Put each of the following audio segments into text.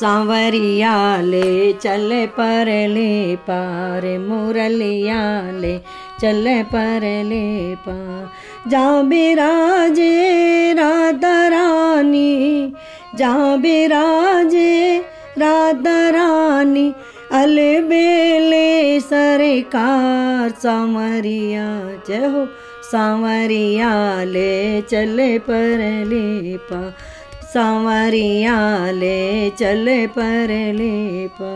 सांवरिया ले चले पर ले पार मुरलिया ले चले पर ले पार जा बिराजे राधा रानी जा बिराजे राधा रानी अलबेले सरकार सांवरिया जय हो सांवरिया ले चले पर ले पा। सांवरिया ले चले पर ले पा।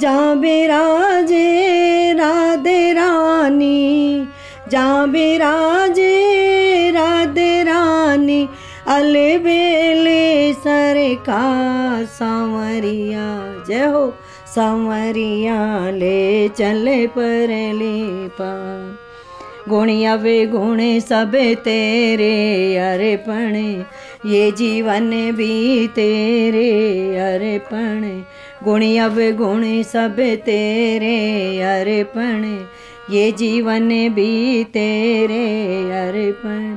जा बिराजे राधे रानी जा बिराजे राधे रानी अलबेले सरकार सांवरिया जय हो सांवरिया ले चले पा गुणिया वे गुणे सब तेरे अरेपण। ये जीवन भी तेरे अरेपण। गुणी वे गुण सब तेरे अरेपण। ये जीवन भी तेरे अरेपण।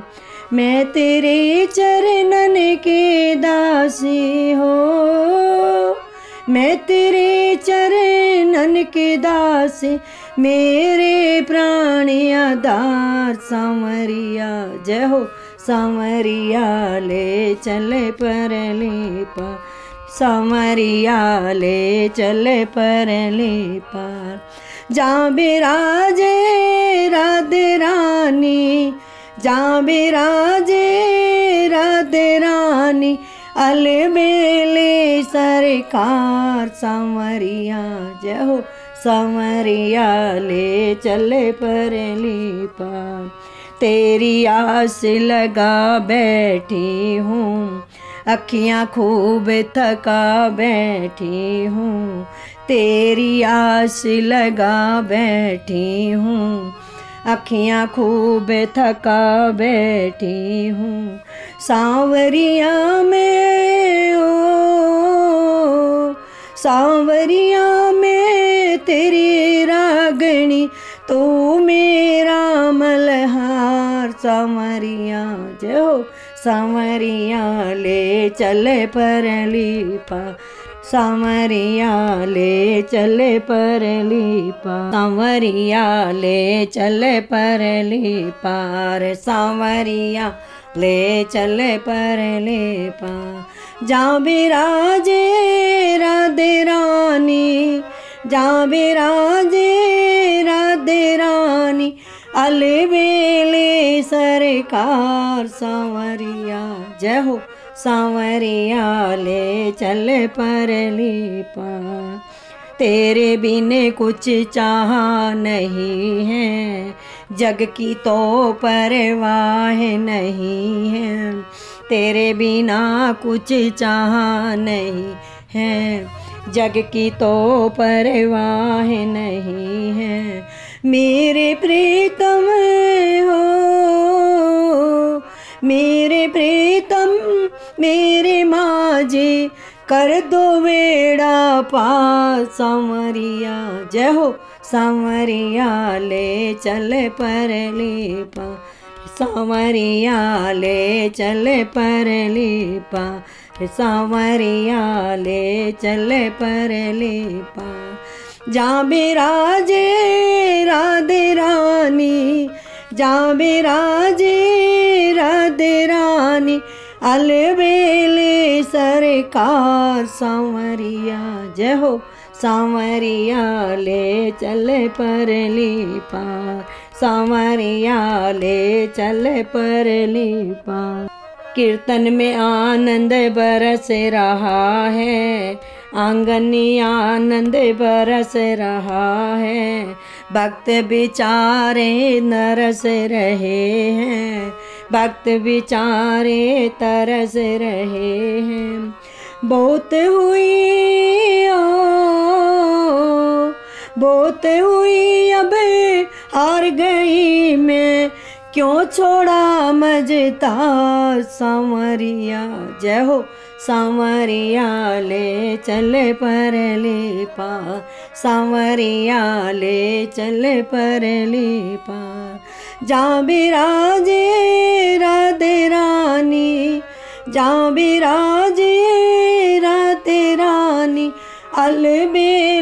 मैं तेरे चरणन के दासी हो। मैं तेरे चरणन के दासी, मेरे प्राण आधार सांवरिया जय हो सांवरिया ले चले पर ले पा सांवरिया ले चले पर ले पार जा बिराजे राधे रानी जा बिराजे राधे रानी अलबेले सरकार सांवरिया जय हो सांवरिया ले चले पर ले पार। तेरी आस लगा बैठी हूँ, अखियाँ खूब थका बैठी हूँ। तेरी आस लगा बैठी हूँ अखियाँ खूब थका बैठी हूँ। सांवरिया में, ओ, सांवरिया में तेरी रागणी तू मेरा मलहार सांवरिया जय हो। सांवरिया ले चले पर पा ले चले पर पा सांवरिया ले चले पर पार ले चले पर ले पा जा बिराजे राधे रानी जा बिराजे राधे रानी अलबेले सरकार सांवरिया, जय हो। सांवरिया, ले चल पर। ले पा तेरे बिने कुछ चाह नहीं है, जग की तो परवाह नहीं है। तेरे बिना कुछ चाह नहीं है, जग की तो परवाह नहीं है। मेरे प्रीतम हो, मेरे प्रीतम, मेरे माजे, कर दो बेड़ा पास, सांवरिया, जय हो, सांवरिया ले चले पर ले पा सांवरिया ले चले पर ले पा सांवरिया ले चले पर ले पा जा बिराजे राधे रानी। जा बिराजे राधे रानी। अलबेले सरकार सांवरिया, जय हो। सांवरिया ले चले पर ले पार। सांवरिया ले चले पर ले पार। कीर्तन में आनंद बरस रहा है। आंगनी आनंद बरस रहा है। भक्त बिचारे नरस रहे हैं। भक्त बिचारे तरस रहे हैं। बहुत हुई ओ, बहुत हुई, अब हार गई मैं। क्यों छोड़ा मजता सांवरिया? जय हो सांवरिया, ले चले पर ले पा सांवरिया, ले चले पर ले पा जा बिराजे राधे रानी, जा बिराजे राधे रानी। अलबेली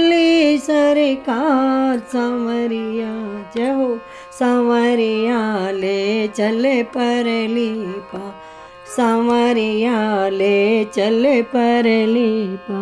सरकार संवरिया जहो संवरिया ले चले परलीपा संवरिया ले चले परलीपा।